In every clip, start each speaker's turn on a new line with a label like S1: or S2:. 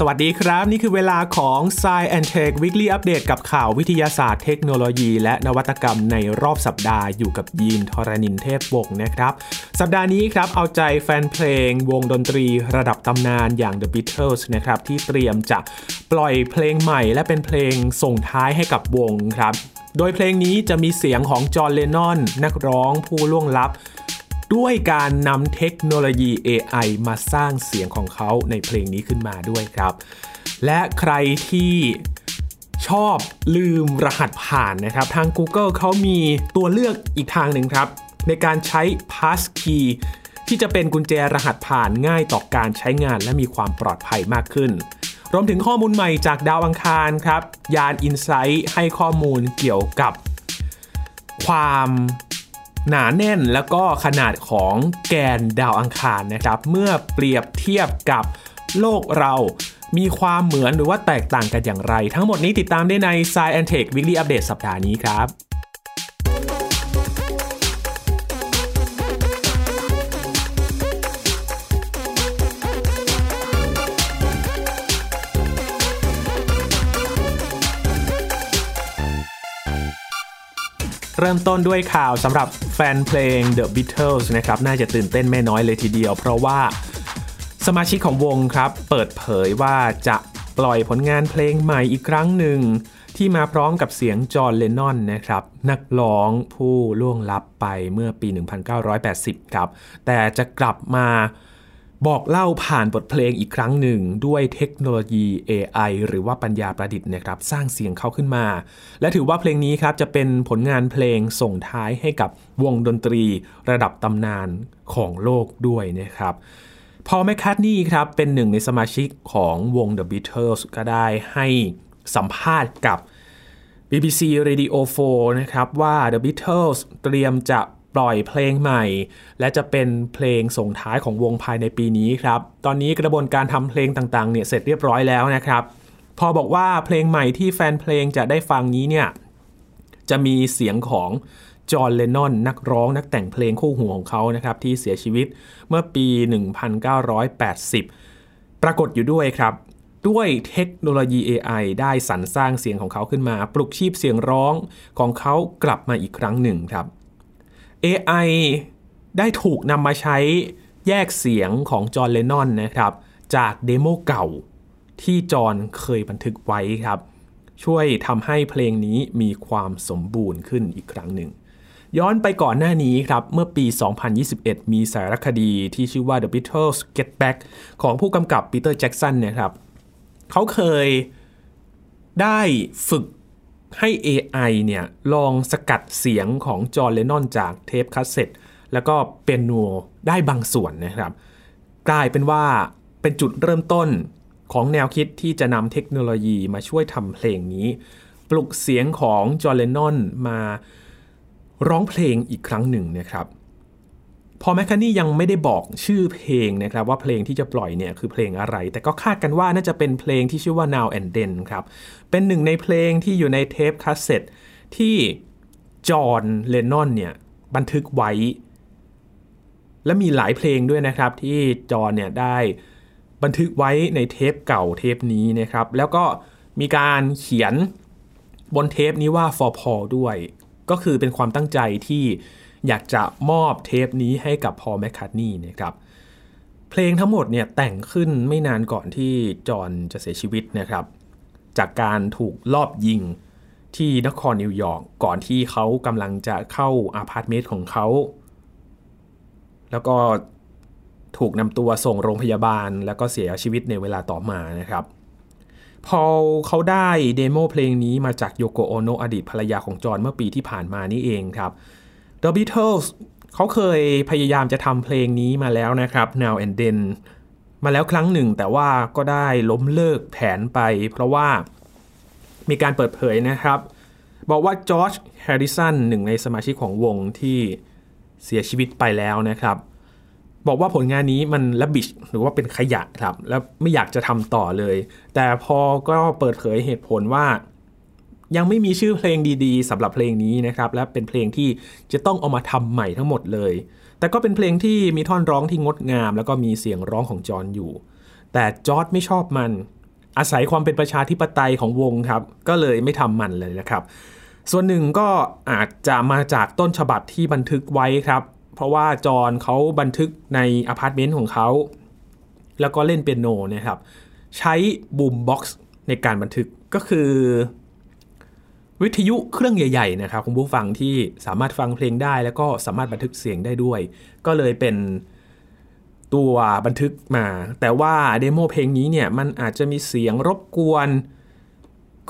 S1: สวัสดีครับ นี่คือเวลาของ s ซ e and Tech Weekly Update กับข่าววิทยาศาสตร์เทคโนโลยี และนวัตกรรมในรอบสัปดาห์อยู่กับยีนทรณินเทพวงศ์นะครับ สัปดาห์นี้ครับเอาใจแฟนเพลงวงดนตรีระดับตำนานอย่าง The Beatles นะครับที่เตรียมจะปล่อยเพลงใหม่ และเป็นเพลงส่งท้ายให้กับวงครับ โดยเพลงนี้จะมีเสียงของจอห์นเลนนอน นักร้องผู้ล่วงลับ ด้วยการนำเทคโนโลยี AI มาสร้างเสียงของเขาในเพลงนี้ขึ้นมาด้วยครับ และใครที่ชอบลืมรหัสผ่านนะครับ ทาง Google เขามีตัวเลือกอีกทางหนึ่งครับ ในการใช้ Passkey ที่จะเป็นกุญแจรหัสผ่านง่ายต่อการใช้งานและมีความปลอดภัยมากขึ้น รวมถึงข้อมูลใหม่จากดาวอังคารครับ ยาน Insight ให้ข้อมูลเกี่ยวกับ ความ หนาแน่นแล้วก็ขนาดของแกนดาวอังคารนะครับ เมื่อเปรียบเทียบกับโลกเรามีความเหมือนหรือว่าแตกต่างกันอย่างไร ทั้งหมดนี้ติดตามได้ใน Science and Tech Weekly Update สัปดาห์นี้ครับ เริ่มต้นด้วยข่าวสำหรับแฟนเพลง The Beatles นะครับน่าจะตื่นเต้นไม่น้อยเลยทีเดียว เพราะว่าสมาชิกของวงครับ เปิดเผยว่าจะปล่อยผลงานเพลงใหม่อีกครั้งหนึ่ง ที่มาพร้อมกับเสียงจอห์นเลนนอนนะครับ นักร้องผู้ล่วงลับไปเมื่อปี 1980 ครับ แต่จะกลับมา บอกเล่าผ่านบทเพลงอีกครั้งหนึ่ง ด้วยเทคโนโลยี AI หรือว่าปัญญาประดิษฐ์นะครับสร้างเสียงเขาขึ้นมา และถือว่าเพลงนี้ครับจะเป็นผลงานเพลงส่งท้ายให้กับวงดนตรีระดับตำนานของโลกด้วยนะครับพอแมคคาร์ทนี่ครับเป็นหนึ่งในสมาชิกของวง The Beatles ก็ได้ให้สัมภาษณ์กับ BBC Radio 4 นะครับว่า The Beatles เตรียมจะ ปล่อยเพลงใหม่ และจะเป็นเพลงส่งท้ายของวงภายในปีนี้ครับ ตอนนี้กระบวนการทำเพลงต่างๆเนี่ยเสร็จเรียบร้อยแล้วนะครับ พอบอกว่าเพลงใหม่ที่แฟนเพลงจะได้ฟังนี้เนี่ยจะมีเสียงของจอห์น เลนนอน นักร้องนักแต่งเพลงคู่หูของเขานะครับ ที่เสียชีวิตเมื่อปี 1980 ปรากฏอยู่ด้วยครับ ด้วยเทคโนโลยี AI ได้สรรสร้างเสียงของเขาขึ้นมา ปลุกชีพเสียงร้องของเขากลับมาอีกครั้งหนึ่งครับ AI ได้ถูกนำมาใช้แยกเสียงของจอห์นเลนนอนนะครับ จากเดโมเก่าที่จอห์นเคยบันทึกไว้ครับ ช่วยทำให้เพลงนี้มีความสมบูรณ์ขึ้นอีกครั้งหนึ่ง ย้อนไปก่อนหน้านี้ครับ เมื่อปี 2021 มีสารคดีที่ชื่อว่า The Beatles Get Back ของผู้กำกับปีเตอร์แจ็กสันนะครับเขาเคยได้ฝึก ให้ AI เนี่ยลองสกัดเสียงของจอห์น เลนนอนจากเทปคาสเซ็ตแล้วก็เปียโนได้บางส่วนนะครับ กลายเป็นว่าเป็นจุดเริ่มต้นของแนวคิดที่จะนำเทคโนโลยีมาช่วยทำเพลงนี้ ปลุกเสียงของจอห์น เลนนอนมาร้องเพลงอีกครั้งหนึ่งนะครับพอแมคคานี่ยังไม่ได้บอกชื่อเพลงนะครับว่าเพลงที่จะปล่อยเนี่ยคือเพลงอะไร แต่ก็คาดกันว่าน่าจะเป็นเพลงที่ชื่อว่า Now and Then ครับ เป็นหนึ่งในเพลงที่อยู่ในเทปคาสเซ็ตที่จอห์นเลนนอนเนี่ยบันทึกไว้ และมีหลายเพลงด้วยนะครับที่จอห์นเนี่ยได้บันทึกไว้ในเทปเก่าเทปนี้นะครับ แล้วก็มีการเขียนบนเทปนี้ว่า for Paul ด้วย ก็คือเป็นความตั้งใจที่อยากจะมอบเทปนี้ให้กับพอล แม็กคาร์ตนีย์นะครับ เพลงทั้งหมดเนี่ยแต่งขึ้นไม่นานก่อนที่จอห์นจะเสียชีวิตนะครับ จากการถูกลอบยิงที่นครนิวยอร์กก่อนที่เขากำลังจะเข้าอาพาร์ตเมนต์ของเขา แล้วก็ถูกนำตัวส่งโรงพยาบาลแล้วก็เสียชีวิตในเวลาต่อมานะครับ พอลเขาได้ demo เพลงนี้มาจากโยโกะ โอโนะอดีตภรรยาของจอห์นเมื่อปีที่ผ่านมานี่เองครับ The Beatles เขาเคยพยายามจะทำเพลงนี้มาแล้วนะครับ Now and Then มาแล้วครั้งหนึ่งแต่ว่าก็ได้ล้มเลิกแผนไป เพราะว่า มีการเปิดเผยนะครับ บอกว่าจอร์จแฮร์ริสันหนึ่งในสมาชิกของวงที่เสียชีวิตไปแล้วนะครับ บอกว่าผลงานนี้มันละบิชหรือว่าเป็นขยะครับ แล้วไม่อยากจะทำต่อเลย แต่พอก็เปิดเผยเหตุผลว่า ยังไม่มีชื่อเพลงดีๆสำหรับเพลงนี้นะครับ และเป็นเพลงที่จะต้องเอามาทำใหม่ทั้งหมดเลย แต่ก็เป็นเพลงที่มีท่อนร้องที่งดงาม แล้วก็มีเสียงร้องของจอห์นอยู่ แต่จอร์จไม่ชอบมัน อาศัยความเป็นประชาธิปไตยของวงครับ ก็เลยไม่ทำมันเลยนะครับ ส่วนหนึ่งก็อาจจะมาจากต้นฉบับที่บันทึกไว้ครับ เพราะว่าจอห์นเขาบันทึกในอพาร์ตเมนต์ของเขา แล้วก็เล่นเปียโนนะครับ ใช้ boombox ในการบันทึกก็คือ วิทยุเครื่องใหญ่ ๆ นะครับคุณผู้ฟังที่สามารถฟังเพลงได้ แล้วก็สามารถบันทึกเสียงได้ด้วย ก็เลยเป็น ตัวบันทึกมา แต่ว่าเดโมเพลงนี้เนี่ยมันอาจจะมีเสียงรบกวน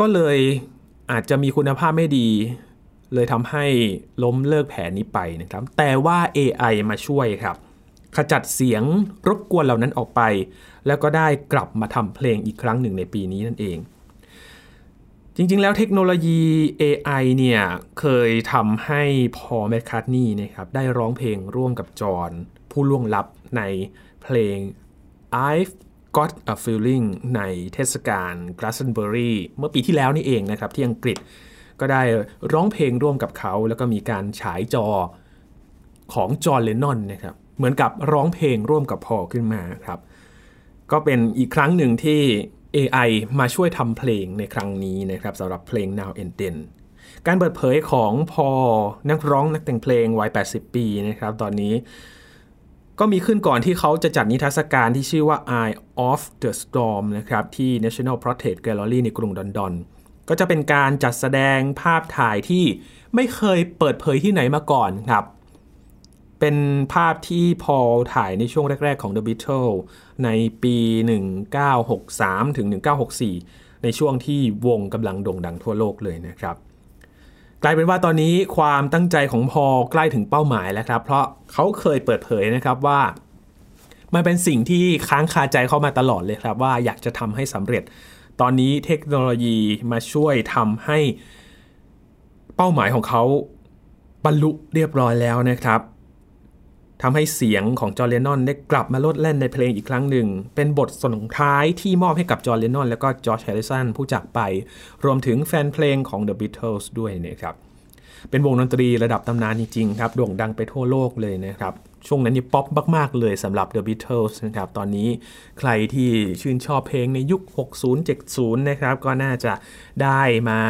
S1: ก็เลยอาจจะมีคุณภาพไม่ดี เลยทำให้ล้มเลิกแผนนี้ไปนะครับ แต่ว่า AI มาช่วยครับ ขจัดเสียงรบกวนเหล่านั้นออกไป แล้วก็ได้กลับมาทำเพลงอีกครั้งหนึ่งในปีนี้นั่นเอง จริงๆ แล้วเทคโนโลยี AI เนี่ยเคยทำให้พอแมคคาร์ทนีนะครับได้ร้องเพลงร่วมกับจอห์นผู้ล่วงลับ ในเพลง I've Got a Feeling ในเทศกาล Glastonbury เมื่อปีที่แล้วนี่เองนะครับ ที่อังกฤษก็ได้ร้องเพลงร่วมกับเขา แล้วก็มีการฉายจอของจอห์นเลนนอนนะครับ เหมือนกับร้องเพลงร่วมกับพอขึ้นมาครับ ก็เป็นอีกครั้งหนึ่งที่ AI มาช่วยทำเพลงในครั้งนี้นะครับสำหรับเพลง Now and Then การเปิดเผยของพอนักร้องนักแต่งเพลงวัย 80 ปีนะครับ ตอนนี้ ก็มีขึ้นก่อนที่เขาจะจัดนิทรรศการที่ชื่อว่า Eye of the Storm นะครับที่ National Portrait Gallery ในกรุงลอนดอน ก็จะเป็นการจัดแสดงภาพถ่ายที่ไม่เคยเปิดเผยที่ไหนมาก่อนครับ เป็นภาพที่พอถ่ายในช่วงแรก ๆ ของ The Beatles ในปี 1963 ถึง 1964 ในช่วงที่วงกำลังโด่งดังทั่วโลกเลยนะครับ กลายเป็นว่าตอนนี้ความตั้งใจของพอใกล้ถึงเป้าหมายแล้วครับ เพราะเขาเคยเปิดเผยนะครับว่า มันเป็นสิ่งที่ค้างคาใจเข้ามาตลอดเลยครับ ว่าอยากจะทำให้สำเร็จ ตอนนี้เทคโนโลยีมาช่วยทำให้เป้าหมายของเขาบรรลุเรียบร้อยแล้วนะครับ ทำให้เสียงของจอร์เลนนอนได้กลับมาลดเล่นในเพลงอีกครั้งหนึ่ง เป็นบทส่งท้ายที่มอบให้กับจอร์เลนนอน และก็จอร์จแฮร์ริสันผู้จากไป รวมถึงแฟนเพลงของ The Beatles ด้วยนะครับ เป็นวงดนตรีระดับตำนานจริงๆครับ โด่งดังไปทั่วโลกเลยนะครับ ช่วงนั้นนี่ป๊อปมากๆเลยสำหรับ The Beatles นะครับ ตอนนี้ใครที่ชื่นชอบเพลงในยุค 60-70 นะครับ ก็น่าจะได้มา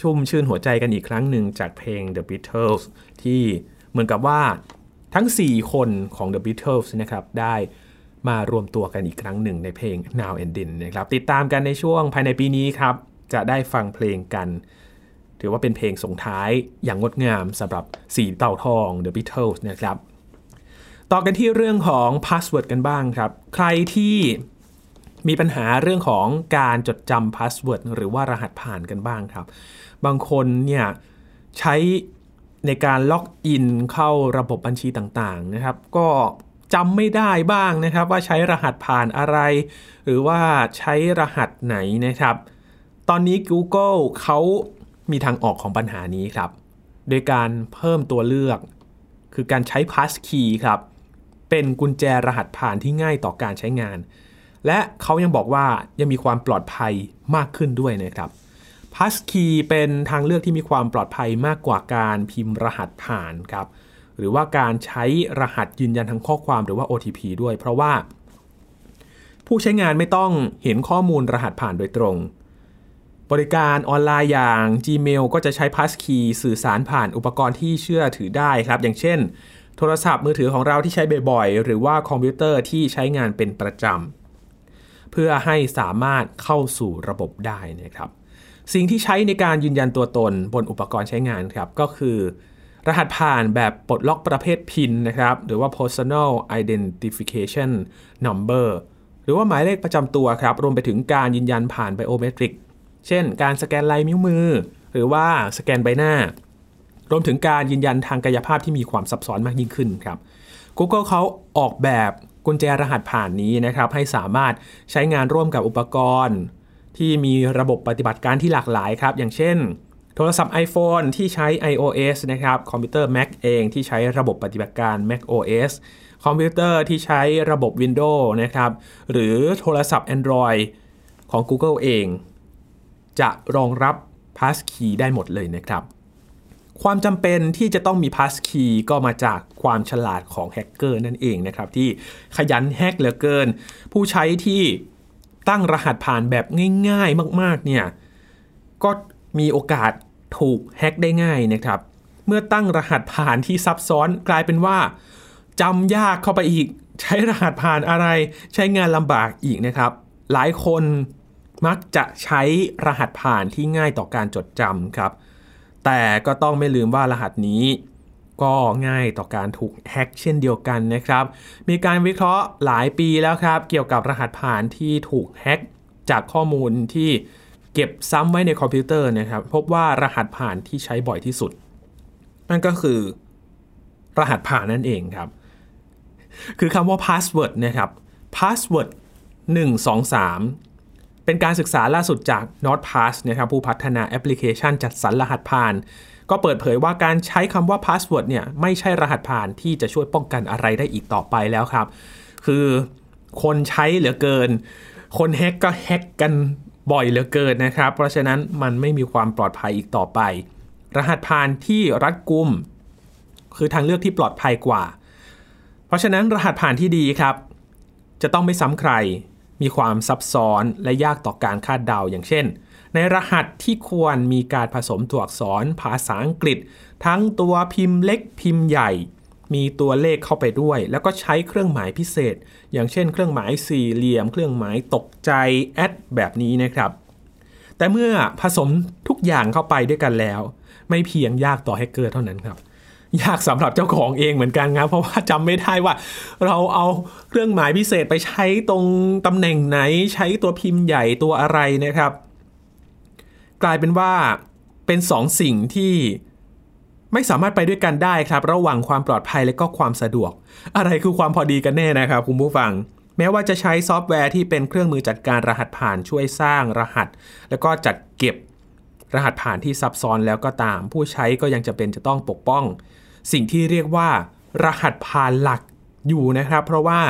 S1: ชุ่มชื่นหัวใจกันอีกครั้งหนึ่งจากเพลง The Beatles ที่เหมือนกับว่า ทั้ง 4 คนของ The Beatles นะครับได้มารวมตัวกันอีกครั้งหนึ่งในเพลง Now and Then นะครับติดตามกันในช่วงภายในปีนี้ครับ จะได้ฟังเพลงกัน ถือว่าเป็นเพลงส่งท้ายอย่างงดงามสำหรับสีเต่าทอง The Beatles นะครับ ต่อกันที่เรื่องของ password กันบ้างครับ ใครที่มีปัญหาเรื่องของการจดจำ password หรือว่ารหัสผ่านกันบ้างครับ บางคนเนี่ยใช้ ในการล็อกอินเข้าระบบบัญชีต่างๆนะครับ ก็จำไม่ได้บ้างนะครับ ว่าใช้รหัสผ่านอะไร หรือว่าใช้รหัสไหนนะครับ ตอนนี้ Google เขามีทางออกของปัญหานี้ครับ โดยการเพิ่มตัวเลือก คือการใช้ Passkey ครับ เป็นกุญแจรหัสผ่านที่ง่ายต่อการใช้งาน และเขายังบอกว่ายังมีความปลอดภัยมากขึ้นด้วยนะครับ พาสคีเป็นทางเลือกที่มีความปลอดภัยมากกว่าการพิมพ์รหัสผ่านครับ หรือว่าการใช้รหัสยืนยันทางข้อความหรือว่า OTP ด้วย เพราะว่า ผู้ใช้งานไม่ต้องเห็นข้อมูลรหัสผ่านโดยตรง บริการออนไลน์อย่าง Gmail ก็จะใช้พาสคีสื่อสารผ่านอุปกรณ์ที่เชื่อถือได้ครับ อย่างเช่น โทรศัพท์มือถือของเราที่ใช้บ่อยๆ หรือว่าคอมพิวเตอร์ที่ใช้งานเป็นประจำเพื่อให้สามารถเข้าสู่ระบบได้นะครับ สิ่งที่ใช้ในการยืนยันตัวตนบนอุปกรณ์ใช้งานครับก็คือ รหัสผ่านแบบปลดล็อกประเภทพินนะครับ หรือว่า personal identification number หรือว่าหมายเลขประจำตัวครับ รวมไปถึงการยืนยันผ่านไบโอเมตริก เช่น การสแกนลายนิ้วมือ หรือว่าสแกนใบหน้า รวมถึงการยืนยันทางกายภาพที่มีความซับซ้อนมากยิ่งขึ้นครับ Google เขาออกแบบกุญแจรหัสผ่านนี้นะครับ ให้สามารถใช้งานร่วมกับอุปกรณ์ ที่มีระบบปฏิบัติการที่หลากหลายครับ อย่างเช่น โทรศัพท์ iPhone ที่ใช้ iOS นะครับ คอมพิวเตอร์ Mac เองที่ใช้ระบบปฏิบัติการ Mac OS คอมพิวเตอร์ที่ใช้ระบบ Windows นะครับ หรือโทรศัพท์ Android ของ Google เอง จะรองรับ Passkey ได้หมดเลยนะครับ ความจำเป็นที่จะต้องมี Passkey ก็มาจากความฉลาดของแฮกเกอร์นั่นเองนะครับ ที่ขยันแฮกเหลือเกิน ผู้ใช้ที่ ตั้งรหัสผ่านแบบง่าย ๆมากๆเนี่ยก็มีโอกาสถูกแฮ็กได้ง่ายนะครับ เมื่อตั้งรหัสผ่านที่ซับซ้อนกลายเป็นว่าจำยากเข้าไปอีก ใช้รหัสผ่านอะไร ใช้งานลำบากอีกนะครับ หลายคนมักจะใช้รหัสผ่านที่ง่ายต่อการจดจำครับ แต่ก็ต้องไม่ลืมว่ารหัสนี้ ก็ง่ายต่อการถูกแฮ็กเช่นเดียวกันนะครับ มีการวิเคราะห์หลายปีแล้วครับ เกี่ยวกับรหัสผ่านที่ถูกแฮ็กจากข้อมูลที่เก็บซ้ำไว้ในคอมพิวเตอร์นะครับพบว่ารหัสผ่านที่ใช้บ่อยที่สุด นั่นก็คือ รหัสผ่านนั่นเองครับ คือคำว่า password นะครับ password 123 เป็นการศึกษาล่าสุดจาก NordPass นะครับผู้พัฒนาแอปพลิเคชันจัดสรรรหัสผ่าน ก็เปิดเผยว่าการใช้คำว่า password เนี่ยไม่ใช่รหัสผ่านที่จะช่วยป้องกันอะไรได้อีกต่อไปแล้วครับ คือคนใช้เหลือเกิน คน hack ก็ hack กันบ่อยเหลือเกินนะครับ เพราะฉะนั้นมันไม่มีความปลอดภัยอีกต่อไป รหัสผ่านที่รัดกุม คือทางเลือกที่ปลอดภัยกว่า เพราะฉะนั้นรหัสผ่านที่ดีครับ จะต้องไม่ซ้ำใคร มีความซับซ้อนและยากต่อการคาดเดาอย่างเช่น ในรหัสที่ควรมีการผสมตัวอักษรภาษาอังกฤษ ทั้งตัวพิมพ์เล็กพิมพ์ใหญ่ มีตัวเลขเข้าไปด้วย แล้วก็ใช้เครื่องหมายพิเศษ อย่างเช่น เครื่องหมายสี่เหลี่ยม เครื่องหมายตกใจแอดแบบนี้นะครับ แต่เมื่อผสมทุกอย่างเข้าไปด้วยกันแล้ว ไม่เพียงยากต่อแฮกเกอร์เท่านั้นครับยากสำหรับเจ้าของเองเหมือนกันครับเพราะว่าจำไม่ได้ว่า เราเอาเครื่องหมายพิเศษไปใช้ตรงตำแหน่งไหน ใช้ตัวพิมพ์ใหญ่ตัวอะไรนะครับ กลายเป็นว่าเป็นสองสิ่งที่ไม่สามารถไปด้วยกันได้ครับ ระหว่างความปลอดภัยและก็ความสะดวก อะไรคือความพอดีกันแน่นะครับคุณผู้ฟัง แม้ว่าจะใช้ซอฟต์แวร์ที่เป็นเครื่องมือจัดการรหัสผ่านช่วยสร้างรหัส แล้วก็จัดเก็บรหัสผ่านที่ซับซ้อนแล้วก็ตาม ผู้ใช้ก็ยังจะเป็นจะต้องปกป้อง สิ่งที่เรียกว่า รหัสผ่านหลักอยู่นะครับ เพราะว่า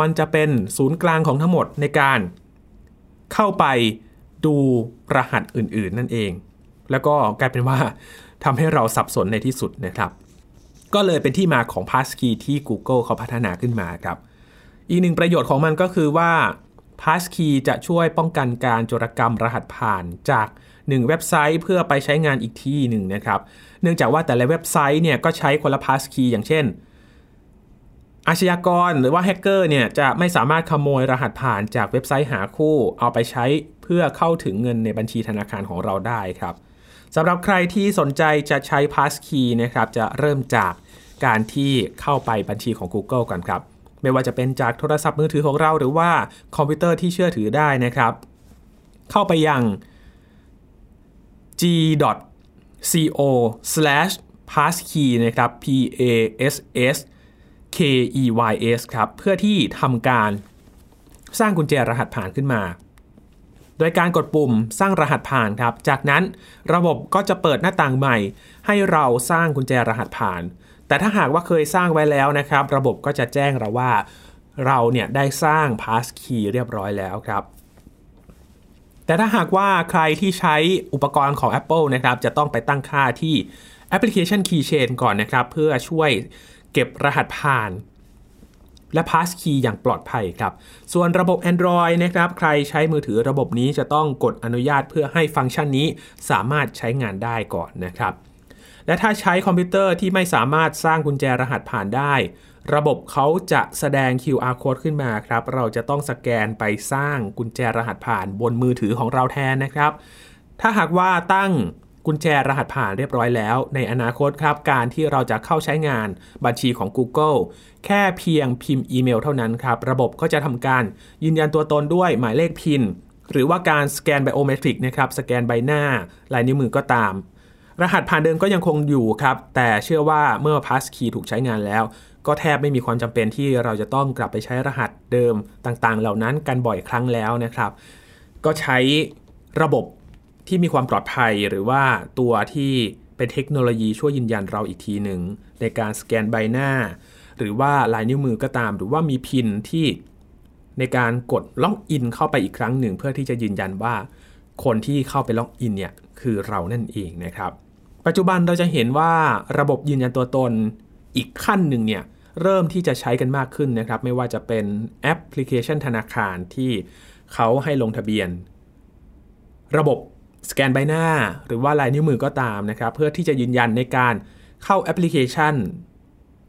S1: มันจะเป็นศูนย์กลางของทั้งหมดในการ เข้าไป ดูรหัสอื่นๆ นั่นเอง แล้วก็กลายเป็นว่าทำให้เราสับสนในที่สุดนะครับ ก็เลยเป็นที่มาของ Passkey ที่ Google เขาพัฒนาขึ้นมาครับ อีกหนึ่งประโยชน์ของมันก็คือว่า Passkey จะช่วยป้องกันการโจรกรรมรหัสผ่านจาก 1 เว็บไซต์เพื่อไปใช้งานอีกที่หนึ่งนะครับ เนื่องจากว่าแต่ละเว็บไซต์เนี่ยก็ใช้คนละ Passkey อย่างเช่นอาชญากรหรือว่าแฮกเกอร์เนี่ยจะไม่สามารถขโมยรหัสผ่านจากเว็บไซต์หาคู่ เอาไปใช้ เพื่อเข้าถึงเงินในบัญชีธนาคารของเราได้ครับสำหรับใครที่สนใจจะใช้ Passkey นะครับจะเริ่มจากการที่เข้าไปบัญชีของ Google ก่อนครับ ไม่ว่าจะเป็นจากโทรศัพท์มือถือของเรา หรือว่าคอมพิวเตอร์ที่เชื่อถือได้นะครับ เข้าไปยัง g.co/passkey นะครับ p a s s KEYS ครับ เพื่อที่ทำการสร้างกุญแจรหัสผ่านขึ้นมา โดยการกดปุ่มสร้างรหัสผ่านครับ จากนั้นระบบก็จะเปิดหน้าต่างใหม่ ให้เราสร้างกุญแจรหัสผ่าน แต่ถ้าหากว่าเคยสร้างไว้แล้วนะครับ ระบบก็จะแจ้งเราว่า เราเนี่ยได้สร้าง Passkey เรียบร้อยแล้วครับ แต่ถ้าหากว่าใครที่ใช้อุปกรณ์ของ Apple นะครับจะต้องไปตั้งค่าที่แอปพลิเคชัน Keychain ก่อนนะครับ เพื่อช่วยเก็บรหัสผ่าน และ Passkey อย่างปลอดภัยครับ ส่วนระบบ Android นะครับ ใครใช้มือถือระบบนี้จะต้องกดอนุญาตเพื่อให้ฟังก์ชันนี้สามารถใช้งานได้ก่อนนะครับ และถ้าใช้คอมพิวเตอร์ที่ไม่สามารถสร้างกุญแจรหัสผ่านได้ ระบบเขาจะแสดง QR code ขึ้นมาครับ เราจะต้องสแกนไปสร้างกุญแจรหัสผ่านบนมือถือของเราแทนนะครับ ถ้าหากว่าตั้ง กุญแจรหัสผ่านเรียบร้อยแล้ว ในอนาคตครับการที่เราจะเข้าใช้งานบัญชีของ Google แค่เพียงพิมพ์อีเมลเท่านั้นครับ ระบบก็จะทำการยืนยันตัวตนด้วยหมายเลขพิน หรือว่าการสแกนไบโอเมตริกนะครับสแกนใบหน้า ลายนิ้วมือก็ตาม รหัสผ่านเดิมก็ยังคงอยู่ครับ แต่เชื่อว่าเมื่อ Passkey ถูกใช้งานแล้ว ก็แทบไม่มีความจำเป็นที่เราจะต้องกลับไปใช้รหัสเดิมต่างๆ เหล่านั้นกันบ่อยครั้งแล้วนะครับ ก็ใช้ระบบ ที่มีความปลอดภัยหรือว่าตัวที่เป็นเทคโนโลยีช่วยยืนยันเราอีกทีหนึ่งในการสแกนใบหน้า หรือว่าลายนิ้วมือก็ตาม หรือว่ามีพินที่ในการกดล็อกอินเข้าไปอีกครั้งหนึ่ง เพื่อที่จะยืนยันว่า คนที่เข้าไปล็อกอินเนี่ยคือเรานั่นเองนะครับ ปัจจุบันเราจะเห็นว่าระบบยืนยันตัวตนอีกขั้นหนึ่งเนี่ยเริ่มที่จะใช้กันมากขึ้นนะครับ ไม่ว่าจะเป็นแอปพลิเคชันธนาคารที่เขาให้ลงทะเบียน ระบบ สแกนใบหน้า หรือว่าลายนิ้วมือก็ตามนะครับ เพื่อที่จะยืนยันในการเข้าแอปพลิเคชัน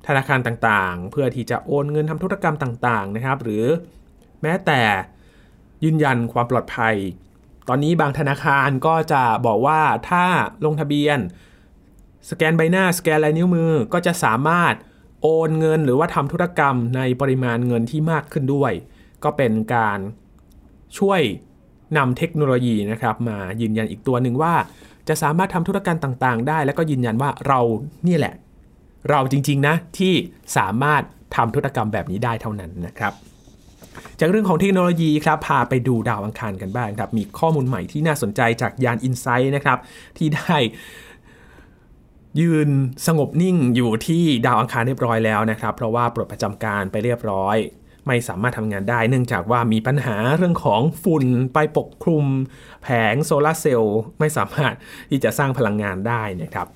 S1: ธนาคารต่างๆ เพื่อที่จะโอนเงินทำธุรกรรมต่างๆนะครับ หรือแม้แต่ยืนยันความปลอดภัย ตอนนี้บางธนาคารก็จะบอกว่าถ้าลงทะเบียน สแกนใบหน้าสแกนลายนิ้วมือก็จะสามารถโอนเงินหรือว่าทำธุรกรรมในปริมาณเงินที่มากขึ้นด้วย ก็เป็นการช่วย นำเทคโนโลยีนะครับมายืนยันอีกตัวหนึ่งว่า จะสามารถทำธุรกรรมต่างๆ ได้ แล้วก็ยืนยันว่าเรานี่แหละ เราจริงๆนะที่สามารถทำธุรกรรมแบบนี้ได้เท่านั้นนะครับจากเรื่องของเทคโนโลยีครับพาไปดูดาวอังคารกันบ้างครับ มีข้อมูลใหม่ที่น่าสนใจจากยาน Insight นะครับ ที่ได้ยืนสงบนิ่งอยู่ที่ดาวอังคารเรียบร้อยแล้วนะครับ เพราะว่าปลดประจำการไปเรียบร้อย ไม่สามารถทำงานได้ เนื่องจากว่ามีปัญหาเรื่องของฝุ่นไปปกคลุม แผงโซลาร์เซลล์ไม่สามารถที่จะสร้างพลังงานได้นะครับ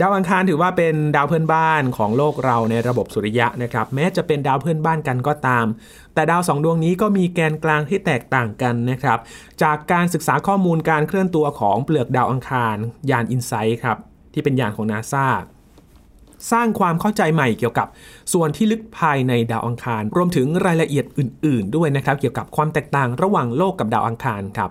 S1: ดาวอังคารถือว่าเป็นดาวเพื่อนบ้านของโลกเราในระบบสุริยะนะครับแม้จะเป็นดาวเพื่อนบ้านกันก็ตาม แต่ดาวสองดวงนี้ก็มีแกนกลางที่แตกต่างกันนะครับจากการศึกษาข้อมูลการเคลื่อนตัวของเปลือกดาวอังคารยานอินไซต์ครับที่เป็นยานของนาซา สร้างความเข้าใจใหม่เกี่ยวกับส่วนที่ลึกภายในดาวอังคาร รวมถึงรายละเอียดอื่น ๆ ด้วยนะครับ เกี่ยวกับความแตกต่างระหว่างโลกกับดาวอังคารครับ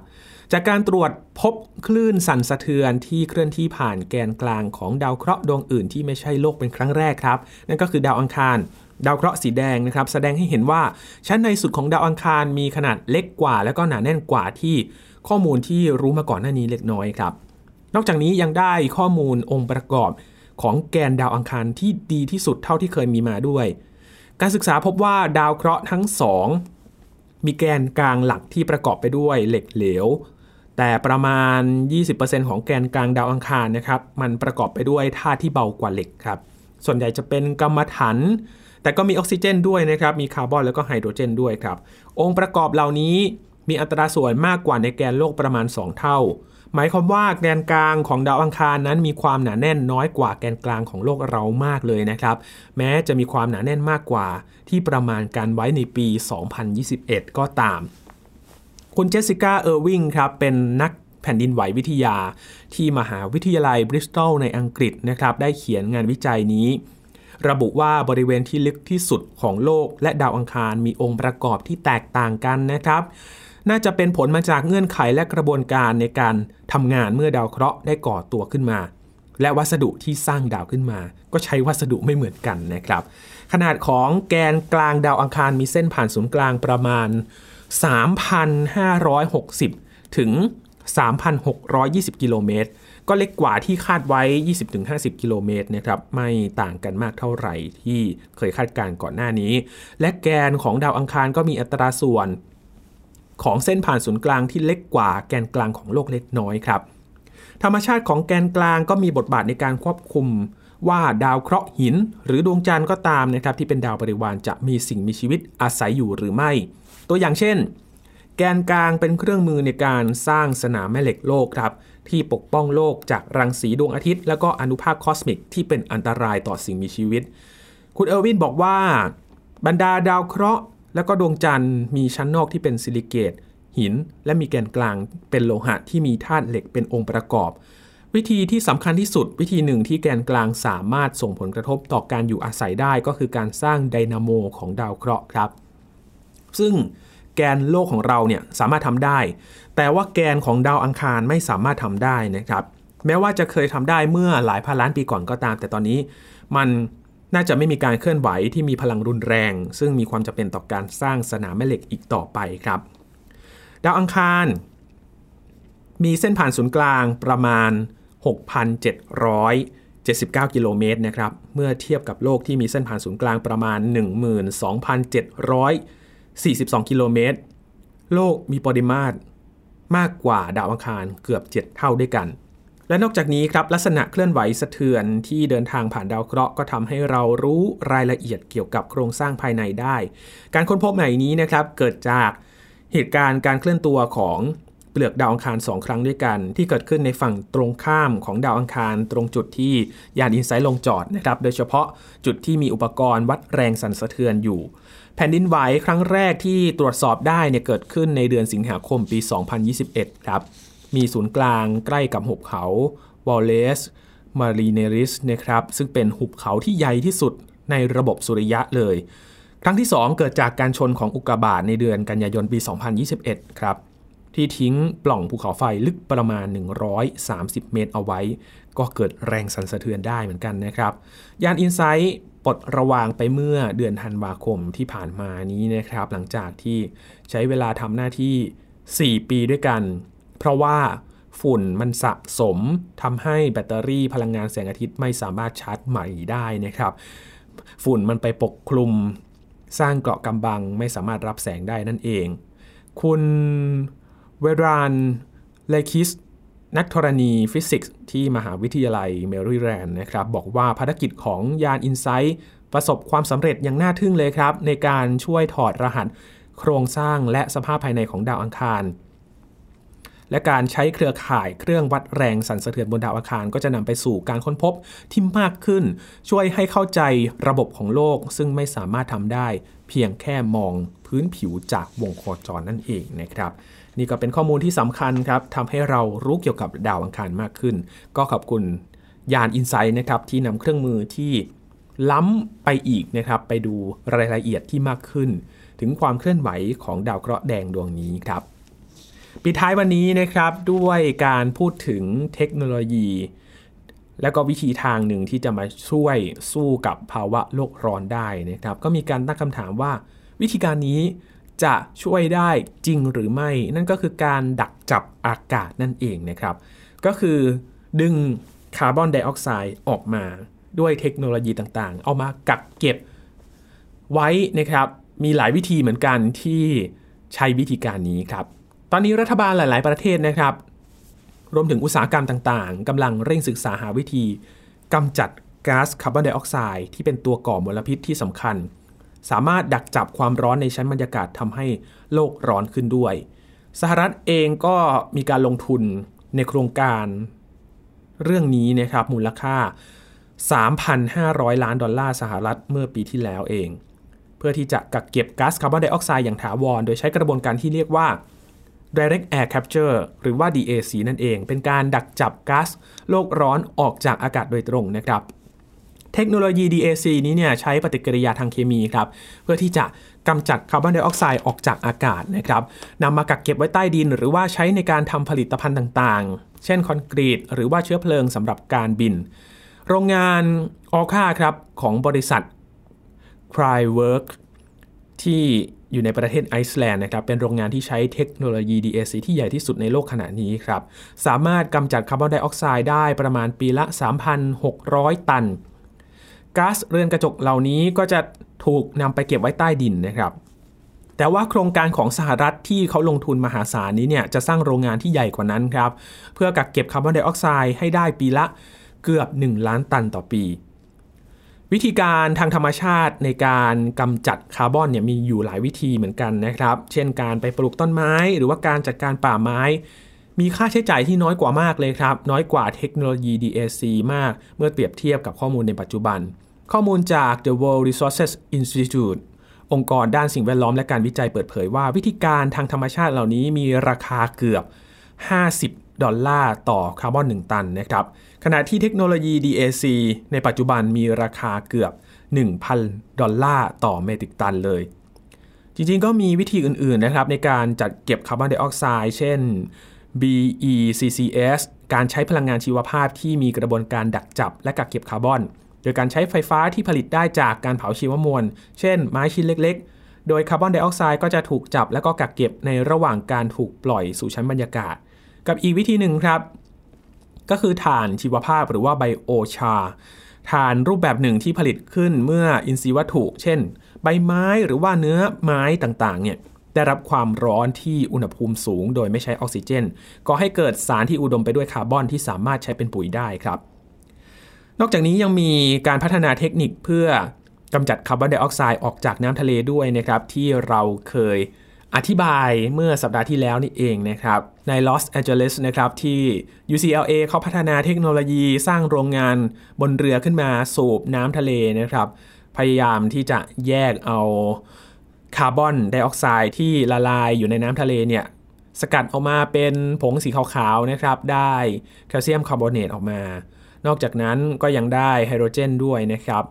S1: จากการตรวจพบคลื่นสั่นสะเทือนที่เคลื่อนที่ผ่านแกนกลางของดาวเคราะห์ดวงอื่นที่ไม่ใช่โลกเป็นครั้งแรกครับ นั่นก็คือดาวอังคาร ดาวเคราะห์สีแดงนะครับ แสดงให้เห็นว่าชั้นในสุดของดาวอังคารมีขนาดเล็กกว่า และก็หนาแน่นกว่าที่ข้อมูลที่รู้มาก่อนหน้านี้เล็กน้อยครับ นอกจากนี้ยังได้ข้อมูลองค์ประกอบ ของแกนดาวอังคารที่ดีที่สุดเท่าที่เคยมีมาด้วย การศึกษาพบว่าดาวเคราะห์ทั้งสองมีแกนกลางหลักที่ประกอบไปด้วยเหล็กเหลว แต่ประมาณ 20%ของแกนกลางดาวอังคารนะครับ มันประกอบไปด้วยธาตุที่เบากว่าเหล็กครับ ส่วนใหญ่จะเป็นกัมมันถัน แต่ก็มีออกซิเจนด้วยนะครับ มีคาร์บอนแล้วก็ไฮโดรเจนด้วยครับ องค์ประกอบเหล่านี้ มีอัตราส่วนมากกว่าในแกนโลกประมาณ 2 เท่า หมายความว่าแกนกลางของดาวอังคารนั้นมีความหนาแน่นน้อยกว่าแกนกลางของโลกเรามากเลยนะครับ แม้จะมีความหนาแน่นมากกว่าที่ประมาณการไว้ในปี 2021 ก็ตาม คุณเจสสิก้า เออร์วิงครับ เป็นนักแผ่นดินไหววิทยา ที่มหาวิทยาลัยบริสตอลในอังกฤษนะครับ ได้เขียนงานวิจัยนี้ระบุว่าบริเวณที่ลึกที่สุดของโลกและดาวอังคารมีองค์ประกอบที่แตกต่างกันนะครับ น่าจะเป็นผลมาจากเงื่อนไขและกระบวนการในการทำงานเมื่อดาวเคราะห์ได้ก่อตัวขึ้นมา และวัสดุที่สร้างดาวขึ้นมา ก็ใช้วัสดุไม่เหมือนกันนะครับ ขนาดของแกนกลางดาวอังคารมีเส้นผ่านศูนย์กลางประมาณ 3,560 ถึง 3,620 กิโลเมตรก็เล็กกว่าที่คาดไว้ 20-50 กิโลเมตรนะครับ ไม่ต่างกันมากเท่าไหร่ที่เคยคาดการก่อนหน้านี้ และแกนของดาวอังคารก็มีอัตราส่วน ของเส้นผ่านศูนย์กลางที่เล็กกว่าแกนกลางของโลกเล็กน้อยครับ ธรรมชาติของแกนกลางก็มีบทบาทในการควบคุม ว่าดาวเคราะห์หิน หรือดวงจันทร์ก็ตามนะครับที่เป็นดาวบริวารจะมีสิ่งมีชีวิตอาศัยอยู่หรือไม่ ตัวอย่างเช่น แกนกลางเป็นเครื่องมือในการสร้างสนามแม่เหล็กโลกครับที่ปกป้องโลกจากรังสีดวงอาทิตย์ และก็อนุภาคคอสมิกที่เป็นอันตรายต่อสิ่งมีชีวิต คุณเออร์วิงบอกว่า บรรดาดาวเคราะห์ แล้วก็ดวงจันทร์มีชั้นนอกที่เป็นซิลิเกตหิน และมีแกนกลางเป็นโลหะที่มีธาตุเหล็กเป็นองค์ประกอบ วิธีที่สำคัญที่สุด วิธีหนึ่งที่แกนกลางสามารถส่งผลกระทบต่อการอยู่อาศัยได้ก็คือการสร้างไดนาโมของดาวเคราะห์ครับ ซึ่งแกนโลกของเราเนี่ยสามารถทำได้ แต่ว่าแกนของดาวอังคารไม่สามารถทำได้นะครับ แม้ว่าจะเคยทำได้เมื่อหลายพันล้านปีก่อนก็ตาม แต่ตอนนี้มัน น่าจะไม่มีการเคลื่อนไหวที่มีพลังรุนแรง ซึ่งมีความจำเป็นต่อการสร้างสนามแม่เหล็กอีกต่อไปครับ ดาวอังคาร มีเส้นผ่านศูนย์กลางประมาณ 6,779 กิโลเมตรนะครับ เมื่อเทียบกับโลกที่มีเส้นผ่านศูนย์กลางประมาณ 12,742 กิโลเมตร โลกมีปริมาตรมากกว่าดาวอังคารเกือบ 7 เท่าด้วยกัน และนอกจากนี้ครับลักษณะเคลื่อนไหวสะเทือนที่เดินทางผ่านดาวเคราะห์ก็ทำให้เรารู้รายละเอียดเกี่ยวกับโครงสร้างภายในได้ การค้นพบใหม่นี้นะครับเกิดจากเหตุการณ์การเคลื่อนตัวของเปลือกดาวอังคารสองครั้งด้วยกัน ที่เกิดขึ้นในฝั่งตรงข้ามของดาวอังคาร ตรงจุดที่ยานอินไซต์ลงจอดนะครับโดยเฉพาะจุดที่มีอุปกรณ์วัดแรงสั่นสะเทือนอยู่ แผ่นดินไหวครั้งแรกที่ตรวจสอบได้เนี่ยเกิดขึ้นในเดือนสิงหาคมปี 2021 ครับ มีศูนย์กลางใกล้กับหุบเขาวอลเลสมารีเนริสนะครับซึ่งเป็นหุบเขาที่ใหญ่ที่สุดในระบบสุริยะเลย ครั้งที่ 2 เกิดจากการชนของอุกกาบาตในเดือนกันยายนปี 2021 ครับ ที่ทิ้งปล่องภูเขาไฟลึกประมาณ 130 เมตรเอาไว้ ก็เกิดแรงสั่นสะเทือนได้เหมือนกันนะครับ ยานอินไซต์ปลดระวางไปเมื่อเดือนธันวาคมที่ผ่านมานี้นะครับ หลังจากที่ใช้เวลาทำหน้าที่ 4 ปีด้วยกัน เพราะว่าฝุ่นมันสะสมทำให้แบตเตอรี่พลังงานแสงอาทิตย์ไม่สามารถชาร์จใหม่ได้นะครับ ฝุ่นมันไปปกคลุม สร้างเกราะกำบังไม่สามารถรับแสงได้นั่นเอง คุณเวรานเลคิสนักธรณีฟิสิกส์ที่มหาวิทยาลัยเมริแลนด์นะครับ บอกว่าภารกิจของยาน InSight ประสบความสำเร็จอย่างน่าทึ่งเลยครับ ในการช่วยถอดรหัส โครงสร้างและสภาพภายในของดาวอังคาร และการใช้เครือข่ายเครื่องวัดแรงสั่นสะเทือนบนดาวอังคารก็จะนำไปสู่การค้นพบที่มากขึ้น ช่วยให้เข้าใจระบบของโลกซึ่งไม่สามารถทำได้ เพียงแค่มองพื้นผิวจากวงโคจรนั่นเองนะครับนี่ก็เป็นข้อมูลที่สำคัญครับทำให้เรารู้เกี่ยวกับดาวอังคารมากขึ้น ก็ขอบคุณยานอินไซต์นะครับที่นำเครื่องมือที่ล้ำไปอีกนะครับไปดูรายละเอียดที่มากขึ้น ถึงความเคลื่อนไหวของดาวเคราะห์แดงดวงนี้ครับ ปิดท้ายวันนี้นะครับด้วยการพูดถึงเทคโนโลยี และก็วิธีทางหนึ่งที่จะมาช่วยสู้กับภาวะโลกร้อนได้นะครับ ก็มีการตั้งคำถามว่า วิธีการนี้จะช่วยได้จริงหรือไม่ นั่นก็คือการดักจับอากาศนั่นเองนะครับ ก็คือดึงคาร์บอนไดออกไซด์ออกมาด้วยเทคโนโลยีต่างๆ เอามากักเก็บไว้นะครับ มีหลายวิธีเหมือนกันที่ใช้วิธีการนี้ครับ ตอนนี้รัฐบาลหลาย ๆ ประเทศนะครับ รวมถึงอุตสาหกรรมต่าง ๆกำลังเร่งศึกษาหาวิธีกำจัดก๊าซคาร์บอนไดออกไซด์ที่เป็นตัวก่อมลพิษที่สำคัญ สามารถดักจับความร้อนในชั้นบรรยากาศทำให้โลกร้อนขึ้นด้วย สหรัฐเองก็มีการลงทุนในโครงการเรื่องนี้นะครับมูลค่า 3,500 ล้านดอลลาร์สหรัฐเมื่อปีที่แล้วเอง เพื่อที่จะกักเก็บก๊าซคาร์บอนไดออกไซด์อย่างถาวร โดยใช้กระบวนการที่เรียกว่า direct air capture หรือว่า DAC นั่นเอง เป็นการดักจับก๊าซโลกร้อนออกจากอากาศโดยตรงนะครับ เทคโนโลยี DAC นี้เนี่ยใช้ปฏิกิริยาทางเคมีครับ เพื่อที่จะกำจัดคาร์บอนไดออกไซด์ออกจากอากาศนะครับนำมากักเก็บไว้ใต้ดิน หรือว่าใช้ในการทำผลิตภัณฑ์ต่างๆ เช่นคอนกรีต หรือว่าเชื้อเพลิงสำหรับการบิน โรงงาน Orca ครับของบริษัท c r y w o r k ที่ อยู่ในประเทศไอซ์แลนด์นะครับ เป็นโรงงานที่ใช้เทคโนโลยี DAC ที่ใหญ่ที่สุดในโลกขณะนี้ครับ สามารถกำจัดคาร์บอนไดออกไซด์ได้ประมาณปีละ 3,600 ตัน ก๊าซเรือนกระจกเหล่านี้ก็จะถูกนำไปเก็บไว้ใต้ดินนะครับ แต่ว่าโครงการของสหรัฐที่เขาลงทุนมหาศาลนี้เนี่ยจะสร้างโรงงานที่ใหญ่กว่านั้นครับ เพื่อกักเก็บคาร์บอนไดออกไซด์ให้ได้ปีละเกือบ 1 ล้านตันต่อปี วิธีการทางธรรมชาติในการกำจัดคาร์บอนเนี่ยมีอยู่หลายวิธีเหมือนกันนะครับ เช่นการไปปลูกต้นไม้ หรือว่าการจัดการป่าไม้ มีค่าใช้จ่ายที่น้อยกว่ามากเลยครับ น้อยกว่าเทคโนโลยี DAC มาก เมื่อเปรียบเทียบกับข้อมูลในปัจจุบัน ข้อมูลจาก The World Resources Institute องค์กรด้านสิ่งแวดล้อมและการวิจัยเปิดเผยว่าวิธีการทางธรรมชาติเหล่านี้มีราคาเกือบ 50 ดอลลาร์ต่อคาร์บอน 1 ตันนะครับ ขณะที่เทคโนโลยี DAC ในปัจจุบันมีราคาเกือบ 1,000 ดอลลาร์ต่อเมตริกตันเลย จริงๆก็มีวิธีอื่นๆนะครับในการจัดเก็บคาร์บอนไดออกไซด์เช่น BECCS การใช้พลังงานชีวภาพที่มีกระบวนการดักจับและกักเก็บคาร์บอน โดยการใช้ไฟฟ้าที่ผลิตได้จากการเผาชีวมวล เช่น ไม้ชิ้นเล็กๆ โดยคาร์บอนไดออกไซด์ก็จะถูกจับและก็กักเก็บในระหว่างการถูกปล่อยสู่ชั้นบรรยากาศ กับอีกวิธีหนึ่งครับ ก็คือถ่านชีวภาพหรือว่า biochar ถ่านรูปแบบหนึ่งที่ผลิตขึ้นเมื่ออินทรีย์วัตถุ เช่น ใบไม้หรือว่าเนื้อไม้ต่างๆเนี่ยได้รับความร้อนที่อุณหภูมิสูง โดยไม่ใช้ออกซิเจนก็ให้เกิดสารที่อุดมไปด้วยคาร์บอนที่สามารถใช้เป็นปุ๋ยได้ครับ นอกจากนี้ยังมีการพัฒนาเทคนิคเพื่อกำจัดคาร์บอนไดออกไซด์ออกจากน้ำทะเลด้วยนะครับที่เราเคย อธิบายเมื่อสัปดาห์ที่แล้วนี่เองนะครับ ในลอสแอนเจลิสนะครับที่ UCLA เขาพัฒนาเทคโนโลยีสร้างโรงงานบนเรือขึ้นมาสูบน้ำทะเลนะครับ พยายามที่จะแยกเอาคาร์บอนไดออกไซด์ที่ละลายอยู่ในน้ำทะเลเนี่ยสกัดออกมาเป็นผงสีขาวๆนะครับ ได้แคลเซียมคาร์บอเนตออกมา นอกจากนั้นก็ยังได้ไฮโดรเจนด้วยนะครับ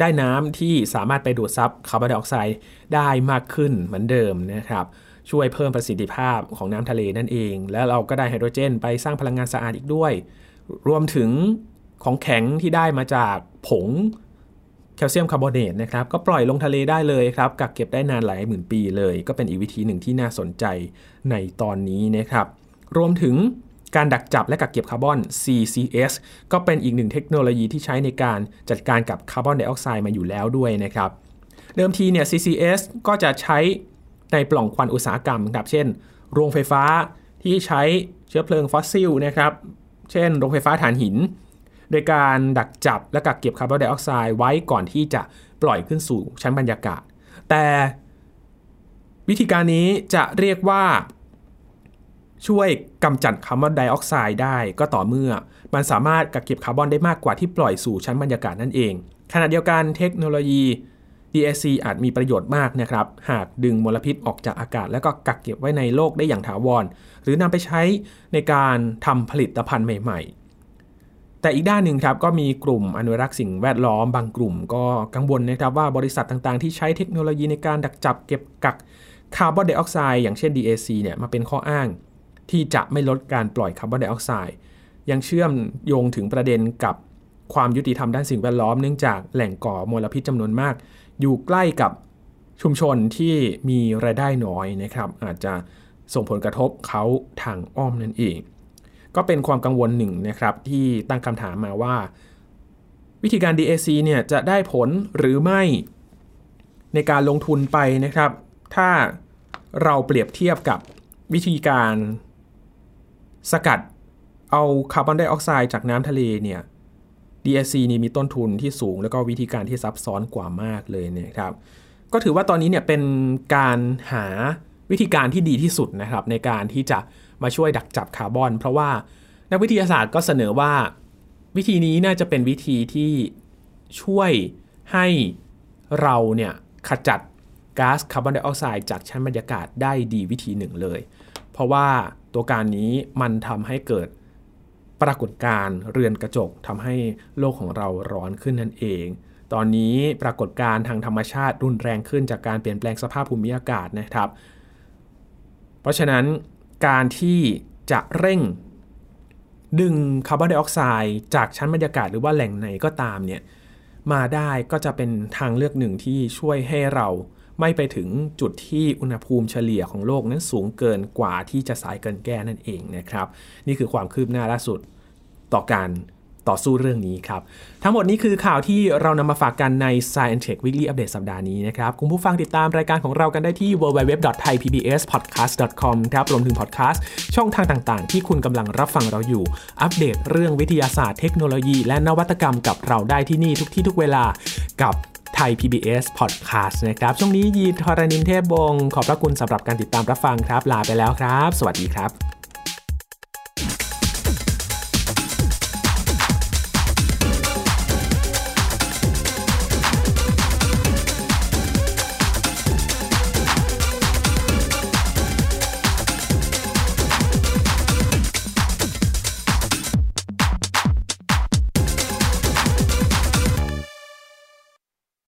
S1: ได้น้ำที่สามารถไปดูดซับคาร์บอนไดออกไซด์ได้มากขึ้นเหมือนเดิมนะครับ ช่วยเพิ่มประสิทธิภาพของน้ำทะเลนั่นเอง แล้วเราก็ได้ไฮโดรเจน ไปสร้างพลังงานสะอาดอีกด้วย รวมถึงของแข็งที่ได้มาจากผงแคลเซียมคาร์บอเนตนะครับก็ปล่อยลงทะเลได้เลยครับกักเก็บได้นานหลายหมื่นปีเลย ก็เป็นอีกวิธีหนึ่งที่น่าสนใจในตอนนี้นะครับ รวมถึง การดักจับและกักเก็บคาร์บอน CCS ก็เป็นอีกหนึ่งเทคโนโลยีที่ใช้ในการจัดการกับคาร์บอนไดออกไซด์มาอยู่แล้วด้วยนะครับ เดิมทีเนี่ย CCS ก็จะใช้ในปล่องควันอุตสาหกรรมครับ เช่น โรงไฟฟ้าที่ใช้เชื้อเพลิงฟอสซิลนะครับ เช่น โรงไฟฟ้าถ่านหิน โดยการดักจับและกักเก็บคาร์บอนไดออกไซด์ไว้ก่อนที่จะปล่อยขึ้นสู่ชั้นบรรยากาศ แต่วิธีการนี้จะเรียกว่า ช่วยกำจัดคาร์บอนไดออกไซด์ได้ก็ต่อเมื่อ มันสามารถกักเก็บคาร์บอนได้มากกว่าที่ปล่อยสู่ชั้นบรรยากาศนั่นเอง ขณะเดียวกันเทคโนโลยี DAC อาจมีประโยชน์มากนะครับ หากดึงมลพิษออกจากอากาศ แล้วก็กักเก็บไว้ในโลกได้อย่างถาวร หรือนำไปใช้ในการทำผลิตภัณฑ์ใหม่แต่อีกด้านหนึ่งครับก็มีกลุ่มอนุรักษ์สิ่งแวดล้อมบางกลุ่ม ก็กังวลนะครับว่าบริษัทต่างๆ ที่ใช้เทคโนโลยีในการดักจับเก็บกักคาร์บอนไดออกไซด์อย่างเช่น DAC เนี่ยมาเป็นข้ออ้าง ที่จะไม่ลดการปล่อยคาร์บอนไดออกไซด์ยังเชื่อมโยงถึงประเด็นกับความยุติธรรมด้านสิ่งแวดล้อมเนื่องจากแหล่งก่อมลพิษจำนวนมาก อยู่ใกล้กับชุมชนที่มีรายได้น้อยนะครับ อาจจะส่งผลกระทบเขาทางอ้อมนั่นเอง ก็เป็นความกังวลหนึ่งนะครับ ที่ตั้งคำถามมาว่า วิธีการ DAC เนี่ยจะได้ผลหรือไม่ในการลงทุนไปนะครับ ถ้าเราเปรียบเทียบกับวิธีการ สกัดเอาคาร์บอนไดออกไซด์จากน้ำทะเลเนี่ย DAC นี่มีต้นทุนที่สูง แล้วก็วิธีการที่ซับซ้อนกว่ามากเลยนะครับ ก็ถือว่าตอนนี้เนี่ยเป็นการหาวิธีการที่ดีที่สุดนะครับ ในการที่จะมาช่วยดักจับคาร์บอน เพราะว่านักวิทยาศาสตร์ก็เสนอว่าวิธีนี้น่าจะเป็นวิธีที่ช่วยให้เราเนี่ยขจัดก๊าซคาร์บอนไดออกไซด์จากชั้นบรรยากาศได้ดีวิธีหนึ่งเลย เพราะว่า ตัวการนี้มันทำให้เกิดปรากฏการณ์เรือนกระจกทำให้โลกของเราร้อนขึ้นนั่นเอง ตอนนี้ปรากฏการณ์ทางธรรมชาติรุนแรงขึ้นจากการเปลี่ยนแปลงสภาพภูมิอากาศนะครับ เพราะฉะนั้นการที่จะเร่งดึงคาร์บอนไดออกไซด์จากชั้นบรรยากาศหรือว่าแหล่งไหนก็ตามเนี่ยมาได้ก็จะเป็นทางเลือกหนึ่งที่ช่วยให้เรา ไม่ไปถึงจุดที่อุณหภูมิเฉลี่ยของโลกนั้นสูงเกินกว่าที่จะสายเกินแก้นั่นเองนะครับ นี่คือความคืบหน้าล่าสุดต่อการต่อสู้เรื่องนี้ครับ ทั้งหมดนี้คือข่าวที่เรานำมาฝากกันใน Science Tech Weekly Update สัปดาห์นี้นะครับ คุณผู้ฟังติดตามรายการของเรากันได้ที่ www.thaipbspodcast.com ครับ รวมถึงพอดแคสต์ช่องทางต่างๆ ที่คุณกำลังรับฟังเราอยู่ อัปเดตเรื่องวิทยาศาสตร์เทคโนโลยี และนวัตกรรมกับเราได้ที่นี่ทุกที่ทุกเวลากับ ไทย PBS Podcast นะครับ ช่วงนี้ยีนทรณินเทพบงขอบพระคุณสำหรับการติดตามรับฟังครับ ลาไปแล้วครับ สวัสดีครับ